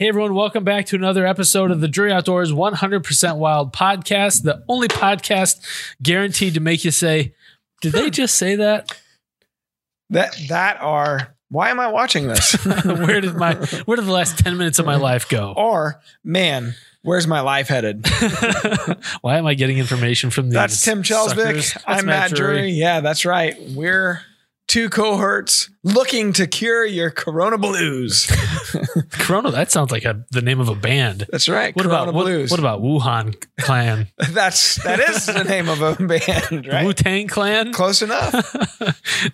Hey everyone, welcome back to another episode of the Drury Outdoors 100% Wild podcast, the only podcast guaranteed to make you say, "Did they just say that? That that are why am I watching this? where did my where did the last 10 minutes of my life go? or man, where's my life headed? Why am I getting information from these? That's Tim? That's I'm Matt Drury. Yeah, that's right. We're two cohorts looking to cure your Corona blues. Corona, that sounds like a, the name of a band. That's right. What Corona about blues? what about Wuhan Clan? That's that is the name of a band, right? Wu? Tang Clan? Close enough.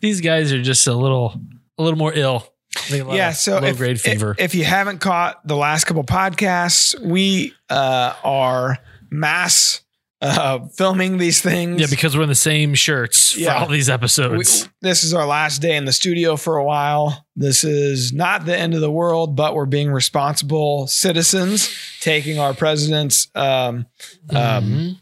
These guys are just a little a little more ill. They have a lot yeah so low if, grade fever. if if you haven't caught the last couple podcasts we uh are mass uh filming these things yeah, because we're in the same shirts Yeah. for all these we, episodes. this is our last day in the studio for a while this is not the end of the world but we're being responsible citizens taking our president's um um Mhm.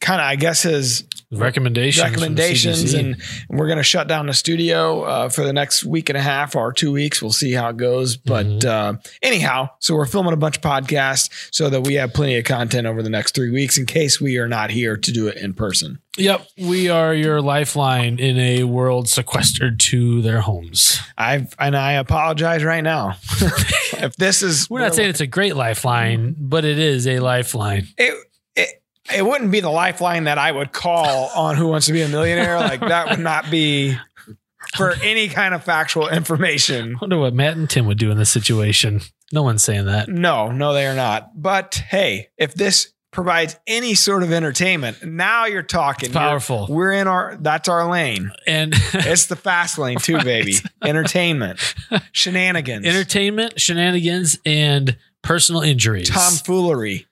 Kind of i guess his recommendations, recommendations and we're going to shut down the studio uh, for the next week and a half or two weeks we'll see how it goes but Mhm. uh, anyhow so we're filming a bunch of podcasts so that we have plenty of content over the next three weeks in case we are not here to do it in person Yep, we are your lifeline in a world sequestered to their homes. i've and i apologize right now if this is We're not saying it's a great lifeline, but it is a lifeline. it, it wouldn't be the lifeline that i would call on who wants to be a millionaire like that would not be for any kind of factual information I wonder what Matt and Tim would do in this situation. No one's saying that. No, no, they are not. But hey, if this provides any sort of entertainment, now you're talking. It's powerful. You're- we're in our that's our lane. And It's the fast lane too, baby. Entertainment, shenanigans, entertainment, shenanigans, and personal injuries. tomfoolery.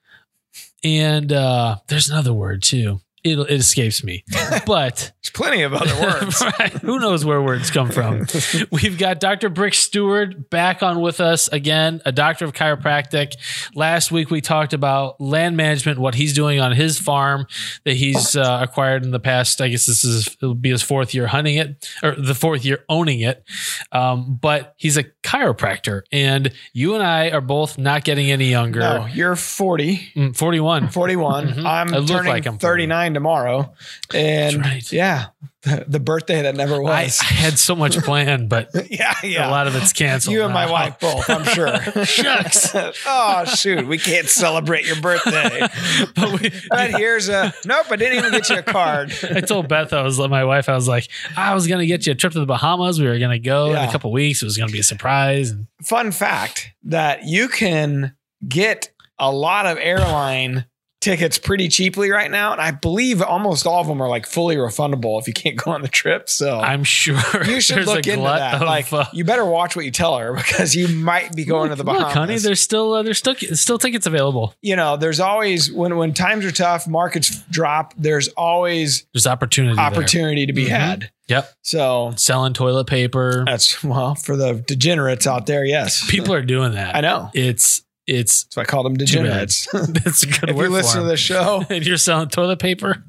And uh, there's another word too. It, it escapes me, but There's plenty of other words. right, who knows where words come from? We've got Dr. Brick Stewart back on with us again, a doctor of chiropractic. Last week we talked about land management, what he's doing on his farm that he's uh, acquired in the past. I guess this is it'll be his fourth year hunting it, or the fourth year owning it. Um, but he's a chiropractor, and you and I are both not getting any younger. No, you're 40, Mm, 41. 41. Mhm. I'm I look turning like I'm 39 tomorrow. And right. yeah, the, the birthday that never was. I had so much planned, but yeah, yeah. a lot of it's canceled. You and my wife both, I'm sure. Shucks. oh shoot, we can't celebrate your birthday. But we, But here's a nope. I didn't even get you a card. I told Beth, I was my wife, I was like, I was gonna get you a trip to the Bahamas. We were gonna go in a couple weeks. It was gonna be a surprise. Fun fact that you can get a lot of airline tickets pretty cheaply right now, and I believe almost all of them are like fully refundable if you can't go on the trip. So I'm sure you should look a into that. of, like uh, you better watch what you tell her because you might be going to the Bahamas. Look, honey, there's still uh, there's still still tickets available. you know, there's always when when times are tough, markets drop. There's always There's opportunity. there. opportunity to be Mhm. had. Yep. So Selling toilet paper. That's well for the degenerates out there. Yes, People are doing that. I know. It's it's So I call them degenerates. that's a good if word you listen to the show, and you're selling toilet paper.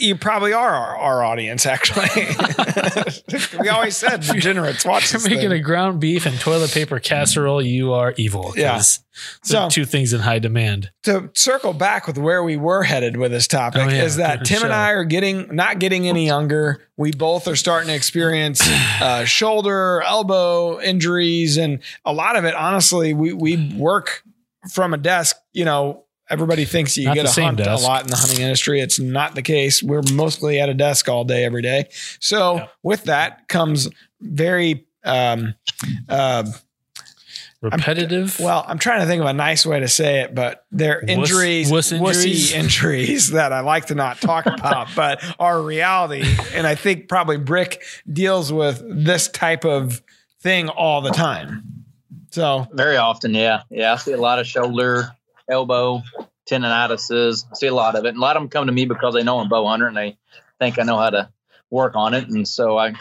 you probably are our, our audience. Actually, we always said degenerates. Watch You're making thing. a ground beef and toilet paper casserole. You are evil. Yeah. So- two things in high demand. to circle back with where we were headed with this topic Oh, yeah. is that Tim and. I are getting not getting any younger. We both are starting to experience uh, shoulder, elbow injuries, and a lot of it. Honestly, we we work from a desk. You know, everybody thinks you Not get a hunt a lot in the hunting industry. It's not the case. We're mostly at a desk all day, every day. So with that comes very. Um, uh, Repetitive. well, I'm trying to think of a nice way to say it, but they're Wuss- injuries, wuss injuries? wussy injuries that I like to not talk about, but are reality. And I think probably Brick deals with this type of thing all the time. So Very often, yeah. Yeah. I see a lot of shoulder, elbow, tendonitis. I see a lot of it. And a lot of them come to me because they know I'm bow hunter and they think I know how to work on it. And so I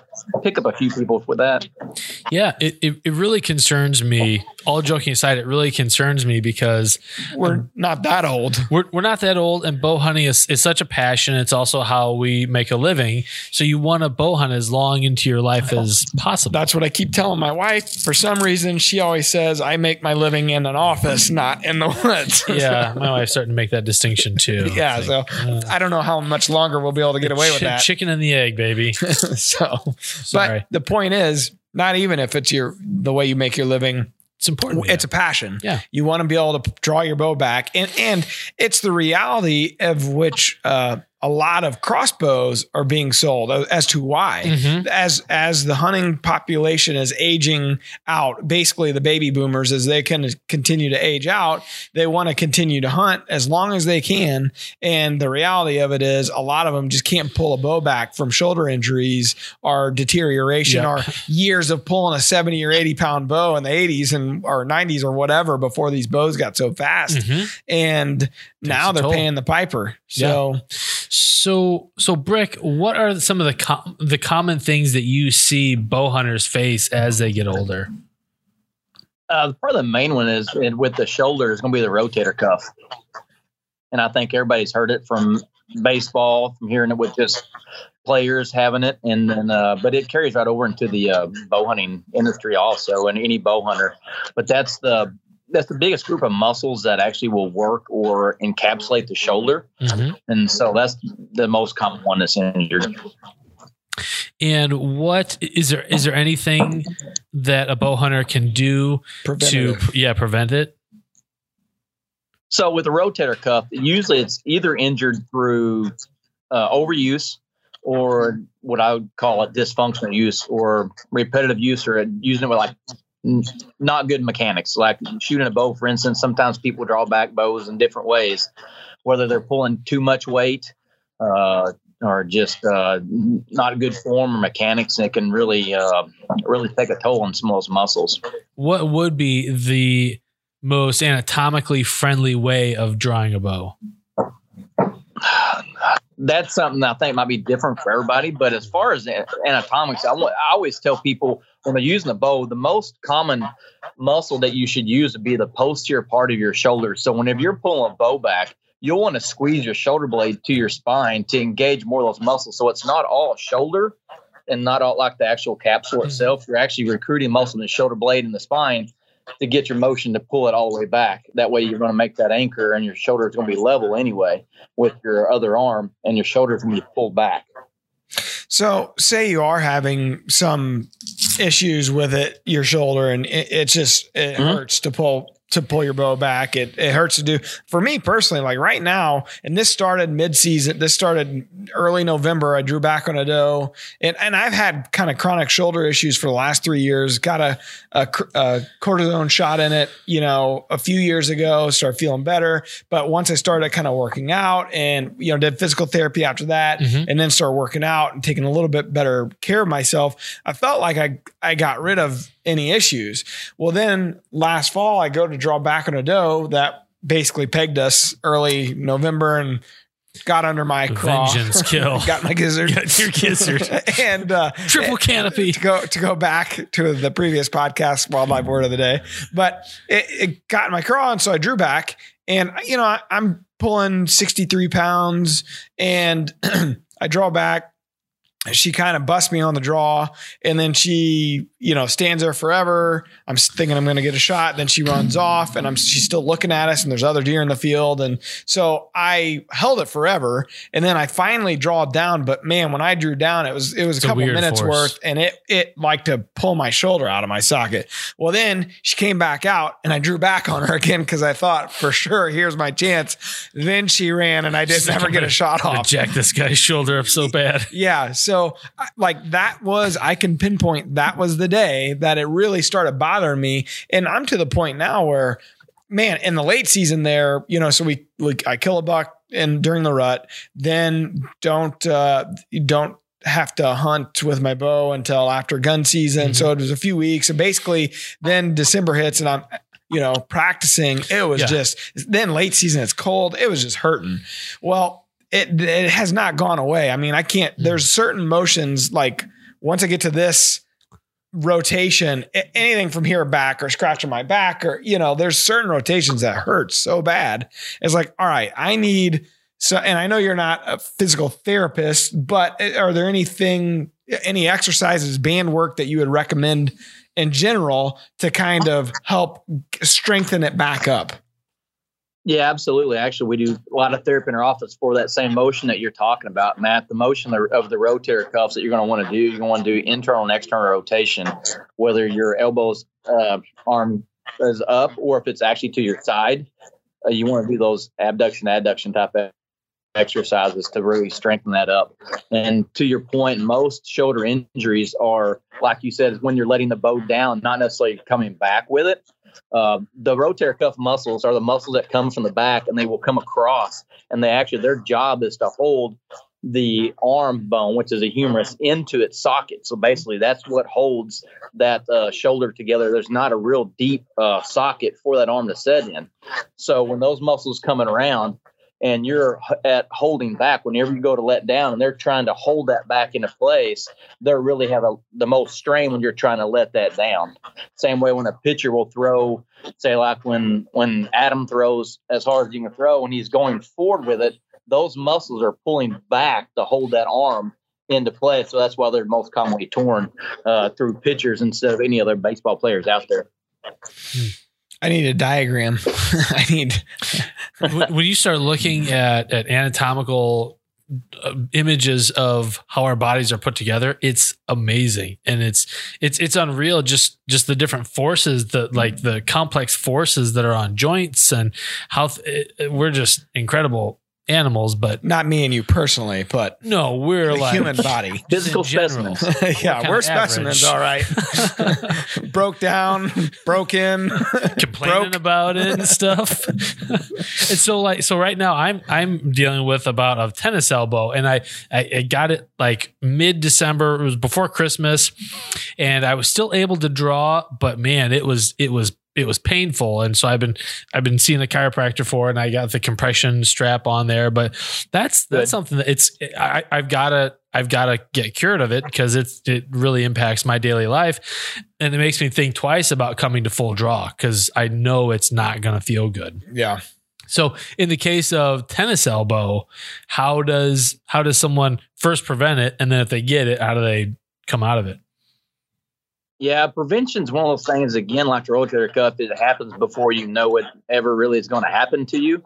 pick up a few people with that. Yeah, it, it, it really concerns me. All joking aside, it really concerns me because We're not that old. we're, we're not that old and bow hunting is, is such a passion. It's also how we make a living. So you want to bow hunt as long into your life as possible. That's what I keep telling my wife. For some reason, she always says I make my living in an office, not in the woods. yeah, my wife's starting to make that distinction too. yeah. It's So uh, I don't know how much longer we'll be able to get away with that. Chicken and the egg, baby. so, Sorry. but the point is, not even if it's your the way you make your living, It's important. it's a passion. Yeah. You want to be able to draw your bow back. And and it's the reality of which uh, a lot of crossbows are being sold as to why. Mhm. As as the hunting population is aging out, basically the baby boomers as they can continue to age out, they want to continue to hunt as long as they can. And the reality of it is a lot of them just can't pull a bow back from shoulder injuries or deterioration Yeah. or years of pulling a 70 or 80 pound bow in the 80s and or 90s or whatever before these bows got so fast. Mhm. And now they're toll. paying the piper. So So, so Brick, what are some of the com- the common things that you see bow hunters face as they get older? Uh, probably the main one is with the shoulder is going to be the rotator cuff, and I think everybody's heard it from baseball, from hearing it with just players having it, and then uh, but it carries right over into the uh, bow hunting industry also, and any bow hunter. But that's the that's the biggest group of muscles that actually will work or encapsulate the shoulder, Mhm. and so that's the most common one that's injured. And what is there? Is there anything that a bow hunter can do to yeah prevent it? So with a rotator cuff, usually it's either injured through uh, overuse or what I would call it dysfunctional use or repetitive use or using it with like n- not good mechanics, like shooting a bow, for instance. Sometimes people draw back bows in different ways, whether they're pulling too much weight uh, or just uh, not good form or mechanics. And it can really, uh, really take a toll on some of those muscles. What would be the most anatomically friendly way of drawing a bow? that's something that I think might be different for everybody. But as far as anatomics, I, I always tell people when they're using the bow, the most common muscle that you should use would be the posterior part of your shoulder. So whenever you're pulling a bow back, you'll want to squeeze your shoulder blade to your spine to engage more of those muscles. So it's not all shoulder and not all like the actual capsule mm-hmm. itself. You're actually recruiting muscle in the shoulder blade and the spine to get your motion to pull it all the way back. That way you're going to make that anchor and your shoulder is going to be level anyway with your other arm and your shoulder is going to be pulled back. So, say you are having some issues with it, your shoulder, and it, it just it Mhm. hurts to pull to pull your bow back. It it hurts to do. For me personally, like right now, and this started mid season. This started early November. I drew back on a doe, and and I've had kind of chronic shoulder issues for the last three years. Got a a, a cortisone shot in it, you know, a few years ago. Started feeling better, but once I started kind of working out and you know did physical therapy after that, Mhm. and then started working out and taking a little bit better care of myself, I felt like I I got rid of any issues. Well, then last fall I go to draw back on a doe that basically pegged us early November and got under my craw. Vengeance kill. got my gizzard. Got your gizzard. and uh, Triple canopy. to go to go back to the previous podcast wildlife word of the day but it, it got my craw and so i drew back and you know I, i'm pulling 63 pounds and i draw back she kind of busts me on the draw and then she you know stands there forever i'm thinking i'm going to get a shot then she runs off and i'm she's still looking at us and there's other deer in the field and so i held it forever and then i finally draw down but man when i drew down it was it was It's a a couple weird minutes force. worth and it it liked to pull my shoulder out of my socket well then she came back out and i drew back on her again because i thought for sure here's my chance then she ran and i did She's like, never get a shot off Jack this guy's shoulder up so bad. yeah. So, I- like, that was, I can pinpoint that was the day that it really started bothering me. And I'm to the point now where, man, in the late season there, you know, so we, we I kill a buck and during the rut, then don't, uh, don't, have to hunt with my bow until after gun season. So it was a few weeks. And basically then December hits and I'm, you know, practicing. It was Yeah. just then late season, it's cold. It was just hurting. Well, it it has not gone away. I mean, I can't. Hmm. There's certain motions like once I get to this rotation, anything from here back or scratching my back or, you know, there's certain rotations that hurt so bad. It's like, all right, I need so, and I know you're not a physical therapist, but eh, are there anything, any exercises, band work that you would recommend in general to kind of help strengthen it back up? Yeah, absolutely. Actually, we do a lot of therapy in our office for that same motion that you're talking about, Matt. The motion of the rotator cuffs that you're going to want to do, you're going to want to do internal and external rotation, whether your elbows, uh, arm is up or if it's actually to your side. Uh, you want to do those abduction, adduction type exercises to really strengthen that up. And to your point, most shoulder injuries are, like you said, when you're letting the bow down, not necessarily coming back with it. Uh, the rotator cuff muscles are the muscles that come from the back and they will come across and they actually their job is to hold the arm bone which is a humerus into its socket. So basically that's what holds that uh, shoulder together. There's not a real deep uh, socket for that arm to set in. So when those muscles coming around and you're at holding back. Whenever you go to let down and they're trying to hold that back into place they're really have a, the most strain when you're trying to let that down. Same way when a pitcher will throw say like when when adam throws as hard as you can throw when he's going forward with it those muscles are pulling back to hold that arm into play so that's why they're most commonly torn uh, through pitchers instead of any other baseball players out there I need a diagram. I need when you start looking at, at anatomical uh, images of how our bodies are put together it's amazing and it's it's it's unreal just just the different forces the like the complex forces that are on joints and how th- it- we're just incredible animals but not me and you personally, but no we're the like human body. physical in general. specimens yeah, kinda we're average. specimens, all right. Broke down, broken, complaining broke. about it and stuff. and so like so right now I'm I'm dealing with about a tennis elbow and I, I I got it like mid December. It was before Christmas and I was still able to draw, but man, it was it was it was painful. And so I've been I've been seeing a chiropractor for it and I got the compression strap on there. But that's that's Good. something that it's I, I've gotta I've gotta get cured of it because it's it really impacts my daily life. And it makes me think twice about coming to full draw because I know it's not gonna feel good. yeah. So in the case of tennis elbow, how does how does someone first prevent it and then if they get it, how do they come out of it? Yeah, prevention's one of those things. Again, like the rotator cuff, it happens before you know it ever really is going to happen to you.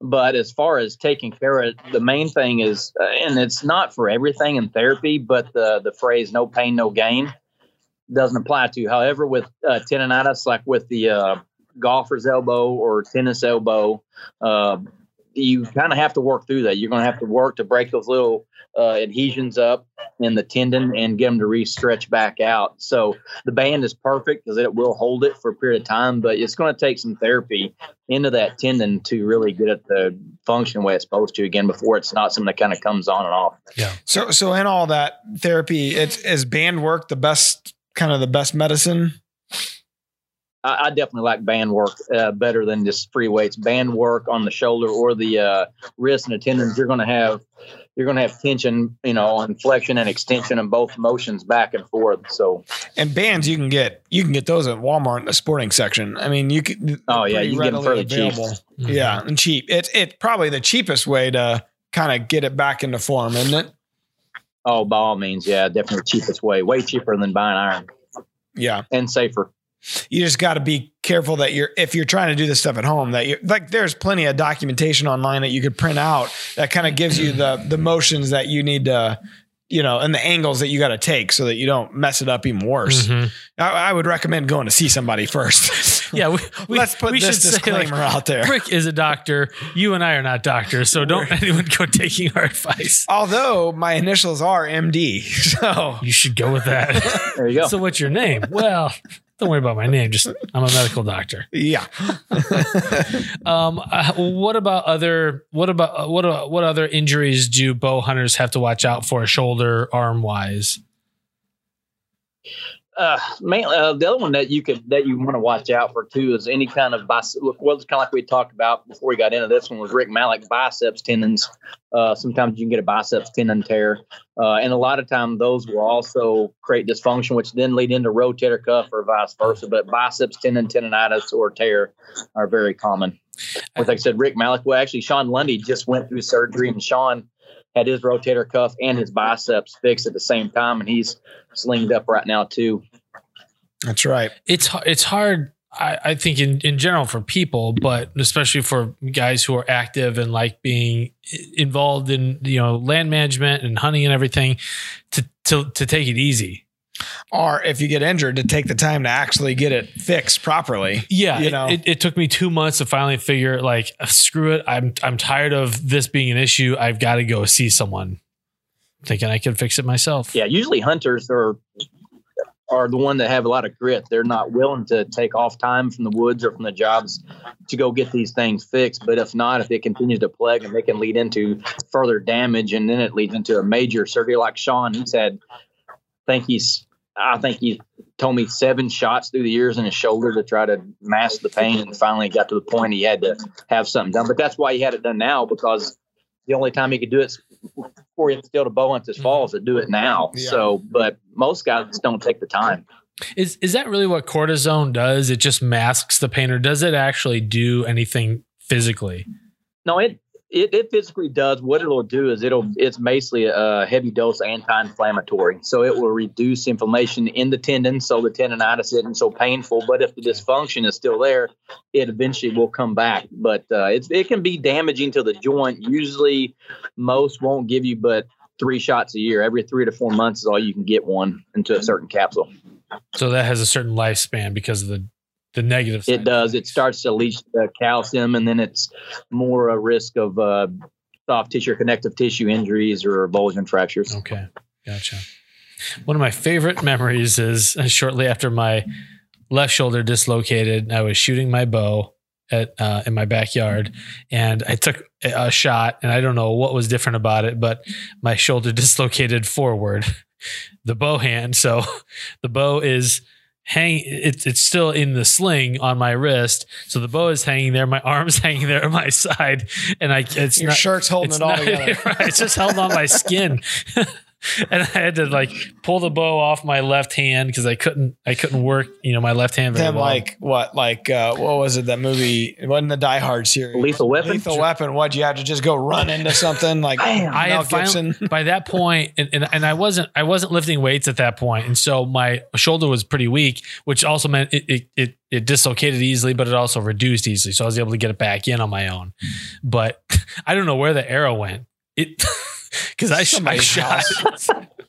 But as far as taking care of it, the main thing is, uh, and it's not for everything in therapy, but the the phrase "no pain, no gain" doesn't apply to. However, with uh, tendonitis, like with the uh, golfer's elbow or tennis elbow, uh, you kind of have to work through that. You're going to have to work to break those little uh, adhesions up in the tendon and get them to re-stretch back out. So the band is perfect because it will hold it for a period of time, but it's going to take some therapy into that tendon to really get it to function the way it's supposed to again before it's not something that kind of comes on and off. Yeah. So so in all that therapy, it's is band work the best kind of the best medicine? I, I definitely like band work uh, better than just free weights. Band work on the shoulder or the uh, wrist and the tendons, you're going to have you're going to have tension, you know, on flexion and extension and both motions back and forth. So, And bands you can get you can get those at Walmart in the sporting section. I mean, you can. Oh, yeah, you can get them readily fairly cheap. Mm-hmm. Yeah, and cheap. It's it's probably the cheapest way to kind of get it back into form, isn't it? oh, by all means, yeah, definitely the cheapest way, way cheaper than buying iron Yeah. and safer. You just got to be careful that you're if you're trying to do this stuff at home that you like there's plenty of documentation online that you could print out that kind of gives you the the motions that you need to you know and the angles that you got to take so that you don't mess it up even worse Mhm. I, I would recommend going to see somebody first Yeah, we, we, let's put we this should like, disclaimer out there Brick is a doctor. You and I are not doctors, so don't anyone go taking our advice. although my initials are md so You should go with that. There you go. so, what's your name? Well, don't worry about my name. Just I'm a medical doctor. yeah Um, uh, what about other? What about uh, what? uh, What other injuries do bow hunters have to watch out for, shoulder, arm wise? Uh, uh, the other one that you could that you want to watch out for too is any kind of biceps. Well, it's kind of like we talked about before we got into this one was Rick Malik biceps tendons. Uh, sometimes you can get a biceps tendon tear, uh, and a lot of time those will also create dysfunction, which then lead into rotator cuff or vice versa. But biceps tendon tendonitis or tear are very common. Like I said, Rick Malik. Well, actually, Sean Lundy just went through surgery, and Sean had his rotator cuff and his biceps fixed at the same time, and he's slinged up right now too. That's right. It's it's hard. I, I think in, in general for people, but especially for guys who are active and like being involved in you know land management and hunting and everything, to to to take it easy. Or if you get injured, to take the time to actually get it fixed properly. Yeah, You it- know. it, it took me two months to finally figure like screw it. I'm I'm tired of this being an issue. I've got to go see someone. Thinking I can fix it myself. Yeah, usually hunters are are the one that have a lot of grit. They're not willing to take off time from the woods or from the jobs to go get these things fixed. But if not, if it continues to plague them, it can lead into further damage, and then it leads into a major surgery. Like Sean, he's had, I think he's, I think he told me seven shots through the years in his shoulder to try to mask the pain, and finally got to the point he had to have something done. But that's why he had it done now because the only time he could do it before he had to steal the bow hunt this mm-hmm. fall is to do it now. Yeah. So, but most guys just don't take the time. Is is that really what cortisone does? It just masks the pain, or does it actually do anything physically? No, it it, it physically does. What it'll do is it'll it's basically a heavy dose anti-inflammatory. So it will reduce inflammation in the tendon, so the tendonitis isn't so painful. But if the dysfunction is still there, it eventually will come back. But uh, it's it can be damaging to the joint. Usually, most won't give you but three shots a year. Every three to four months is all you can get one into a certain capsule. So that has a certain lifespan because of the the negative. It does. It starts to leach the calcium, and then it's more a risk of uh, soft tissue or connective tissue injuries or avulsion fractures. Okay, gotcha. One of my favorite memories is uh, shortly after my left shoulder dislocated. I was shooting my bow at uh, in my backyard, and I took a shot, and I don't know what was different about it, but my shoulder dislocated forward, the bow hand. So the bow is hang it's it's still in the sling on my wrist so the bow is hanging there my arm's hanging there at my side and i it's Your not, shirt's holding it all not- together. right, it's just held on my skin. and I had to like pull the bow off my left hand because I couldn't I couldn't work, you know, my left hand very Them well. like what? Like uh, what was it? That movie? It wasn't the Die Hard series. Lethal Weapon? Lethal Weapon. What? You had to just go run into something like Bam. I Mel had finally, Gibson. by that point, and, and, and I wasn't I wasn't lifting weights at that point, and so my shoulder was pretty weak, which also meant it it it, it dislocated easily, but it also reduced easily, so I was able to get it back in on my own. But I don't know where the arrow went. It because I, sh- I shot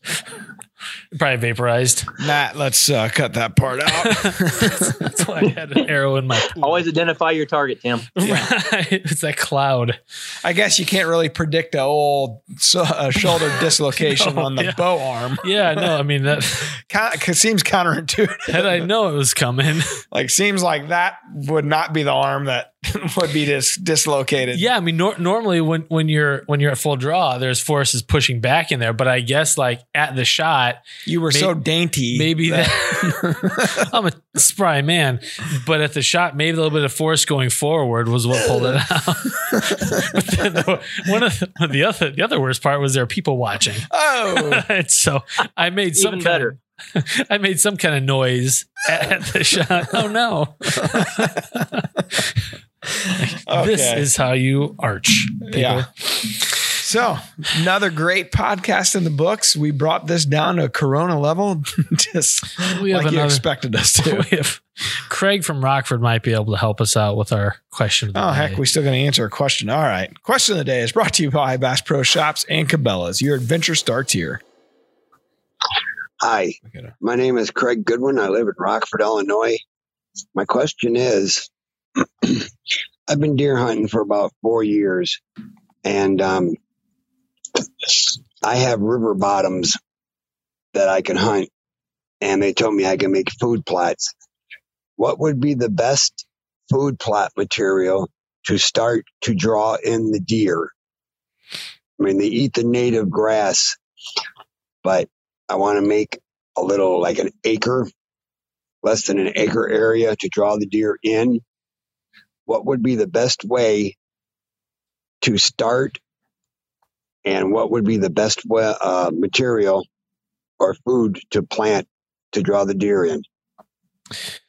probably vaporized. Matt, let's uh, cut that part out. That's why I had an arrow in my pool. Always identify your target, Tim. Right. It's that cloud. I guess you can't really predict a old so, uh, shoulder dislocation No, on the yeah. bow arm. Yeah, no, I mean that Kind of, seems counterintuitive. had I know it was coming. Like seems like that would not be the arm that would be dis- dislocated. Yeah, I mean nor- normally when when you're when you're at full draw, there's forces pushing back in there, but I guess like at the shot, You were May- so dainty. maybe that I'm a spry man, but at the shot, maybe a little bit of force going forward was what pulled it out. but then the, one of the, the other the other worst part was there were people watching. oh, and so I made some Even kind better. Of, I made some kind of noise at, at the shot. Oh no! This is how you arch. people. Yeah. So another great podcast in the books. We brought this down to a Corona level, just We have like you expected us to. We have Craig from Rockford might be able to help us out with our question. Of the Oh day. heck, we're still going to answer a question. All right, question of the day is brought to you by Bass Pro Shops and Cabela's. Your adventure starts here. Hi, Look at it. my name is Craig Goodwin. I live in Rockford, Illinois. My question is I've been deer hunting for about four years, and um, I have river bottoms that I can hunt, and they told me I can make food plots. What would be the best food plot material to start to draw in the deer? I mean, they eat the native grass, but I want to make a little like an acre less than an acre area to draw the deer in, what would be the best way to start and what would be the best wa- uh, material or food to plant to draw the deer in?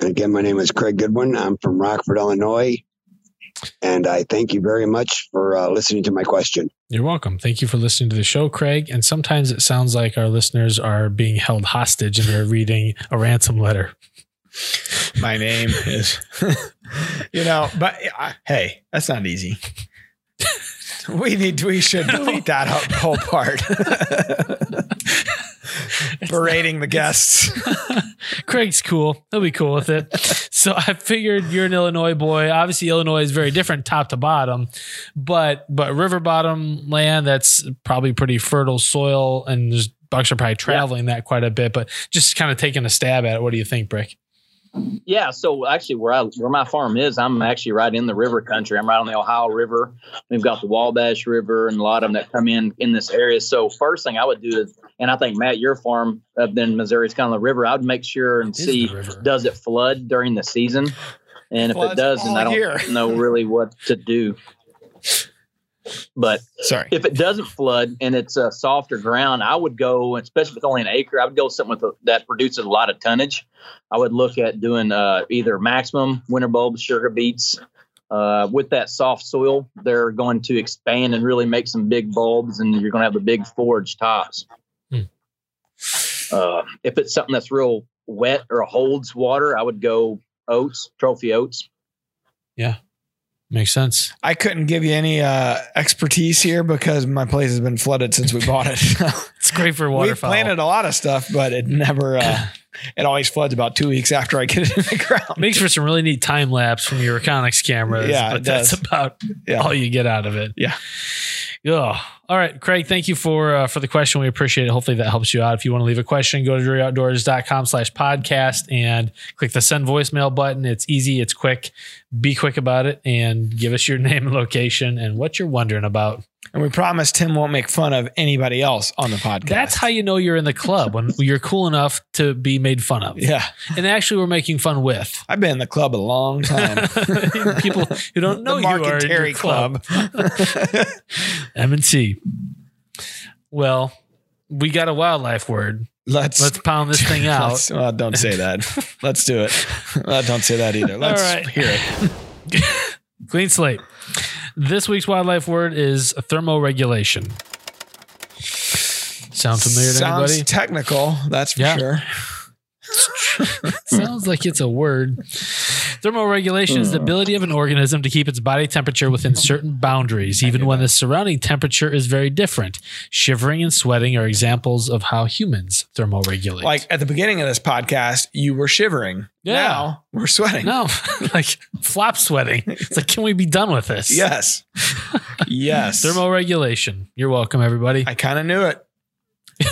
And again, my name is Craig Goodwin. I'm from Rockford, Illinois. And I thank you very much for uh, listening to my question. You're welcome. Thank you for listening to the show, Craig. And sometimes it sounds like our listeners are being held hostage and they're reading a ransom letter. My name is, you know, but hey, that's not easy. We need, we should delete that whole part. Berating the guests. Craig's cool. He'll be cool with it. So I figured you're an Illinois boy. Obviously, Illinois is very different top to bottom, but but river bottom land that's probably pretty fertile soil, and there's bucks are probably traveling that quite a bit. But just kind of taking a stab at it. What do you think, Brick? Yeah, so actually, where I where my farm is, I'm actually right in the river country. I'm right on the Ohio River. We've got the Wabash River and a lot of them that come in in this area. So first thing I would do is, and I think Matt, your farm up in Missouri is kind of the river. I would make sure and see does it flood during the season, and if Floods it does, then I don't year. know really what to do. But Sorry. if it doesn't flood and it's a softer ground, I would go, especially with only an acre, I would go something with a, that produces a lot of tonnage. I would look at doing uh, either maximum winter bulbs, sugar beets. Uh, with that soft soil, they're going to expand and really make some big bulbs, and you're going to have the big forage tops. Hmm. Uh, if it's something that's real wet or holds water, I would go oats, trophy oats. Makes sense. I couldn't give you any uh, expertise here because my place has been flooded since we bought it. It's great for We've planted a lot of stuff, but it never, uh, it always floods about two weeks after I get it in the ground. Makes for some really neat time lapse from your Reconyx cameras. Yeah, but that's about Yeah. all you get out of it. Yeah. Oh, all right, Craig. Thank you for uh, for the question. We appreciate it. Hopefully that helps you out. If you want to leave a question, go to druryoutdoors.com slash podcast and click the send voicemail button. It's easy, it's quick. Be quick about it and give us your name and location and what you're wondering about. And we promise Tim won't make fun of anybody else on the podcast. That's how you know you're in the club when you're cool enough to be made fun of. Yeah. And actually, we're making fun with. I've been in the club a long time. People who don't know the you Mark are and in your club. Club. M&T. Well, we got a wildlife word. Let's Let's pound this thing out. well, don't say that. Let's do it. Uh, don't say that either. Let's right. hear it. Clean slate. This week's wildlife word is thermoregulation. Sound familiar to Sounds anybody? technical. That's for Yeah. sure. Sounds like it's a word. Thermoregulation is the ability of an organism to keep its body temperature within certain boundaries, even when the surrounding temperature is very different. Shivering and sweating are examples of how humans thermoregulate. Like at the beginning of this podcast, you were shivering. Yeah. Now we're sweating. no, like flop sweating. It's like, can we be done with this? Yes. yes. Thermoregulation. You're welcome, everybody. I kind of knew it.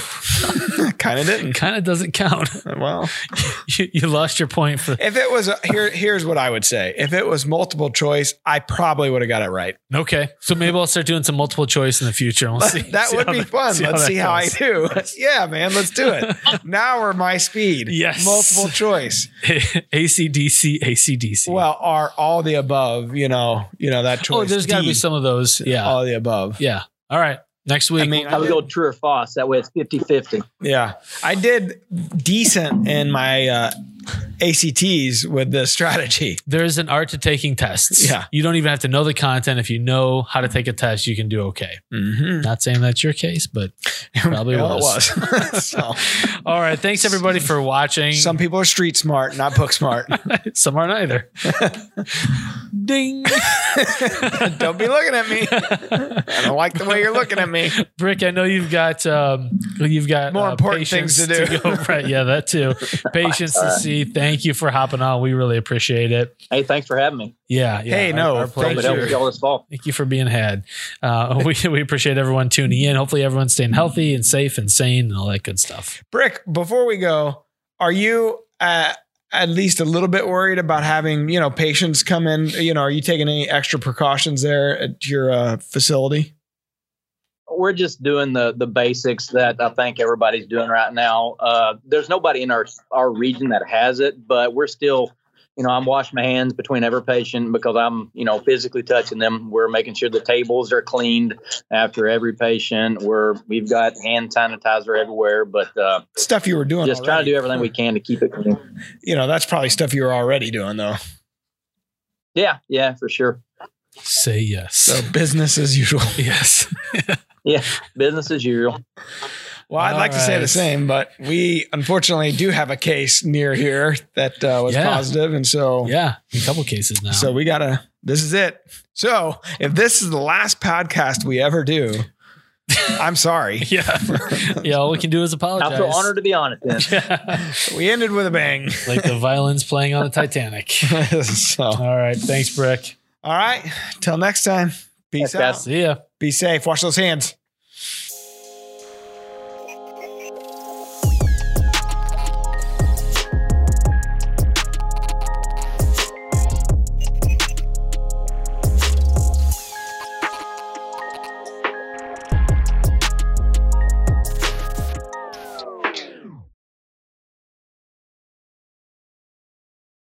kind of didn't. Kind of doesn't count. Uh, well, you, you lost your point for if it was a, here, here's what I would say. If it was multiple choice, I probably would have got it right. okay. So maybe I'll start doing some multiple choice in the future. We'll see. that see would be that- fun. see Let's that see how I do. yeah, man, let's do it. Now we're my speed. Yes. Multiple choice. ACDC, ACDC. Well, are all the above, you know, you know, that oh, choice. oh, there's got to be some of those. Yeah. All the above. yeah. All right. Next week. I mean, I would go true or false. That way it's 50 50. Yeah. I did decent in my uh, ACTs with this strategy. there's an art to taking tests. Yeah. You don't even have to know the content. If you know how to take a test, you can do okay. Mm-hmm. Not saying that's your case, but Probably Well, was. was. so, all right. Thanks everybody for watching. some people are street smart, not book smart. Some are neither. Ding. don't be looking at me. I don't like the way you're looking at me. Brick, I know you've got um, you've got More uh, important things to do. go. Right, yeah, that too. Patience to see. Thank you for hopping on. We really appreciate it. Hey, thanks for having me. Yeah, yeah. Hey, no, our, our Hope it helps pleasure. you all this fall. Thank you for being had. Uh, we we appreciate everyone tuning in. Hopefully, everyone's staying healthy and safe and sane and all that good stuff. Brick, before we go, are you uh, at least a little bit worried about having, you know, patients come in? You know, are you taking any extra precautions there at your uh, facility? We're just doing the the basics that I think everybody's doing right now. Uh, there's nobody in our our region that has it, but we're still, you know, I'm washing my hands between every patient because I'm, you know, physically touching them. We're making sure the tables are cleaned after every patient. We're we've got hand sanitizer everywhere, but uh, Stuff you were doing. just trying to do everything we can to keep it clean. You know, that's probably stuff you were already doing though. Yeah, yeah, for sure. Say yes. So business as usual. yes. Yeah, business as usual. Well, I'd All like to say the same, but we unfortunately do have a case near here that uh, was Yeah. positive, and so Yeah. A couple cases now. so we gotta. This is it. So if this is the last podcast we ever do, I'm sorry. yeah. yeah. All we can do is apologize. I feel honored to be on it. Then Yeah. We ended with a bang. like the violins playing on the Titanic. so, all All right. Thanks, Brick. All right. Till next time. Peace Thanks, guys. out. See ya. Be safe. Wash those hands.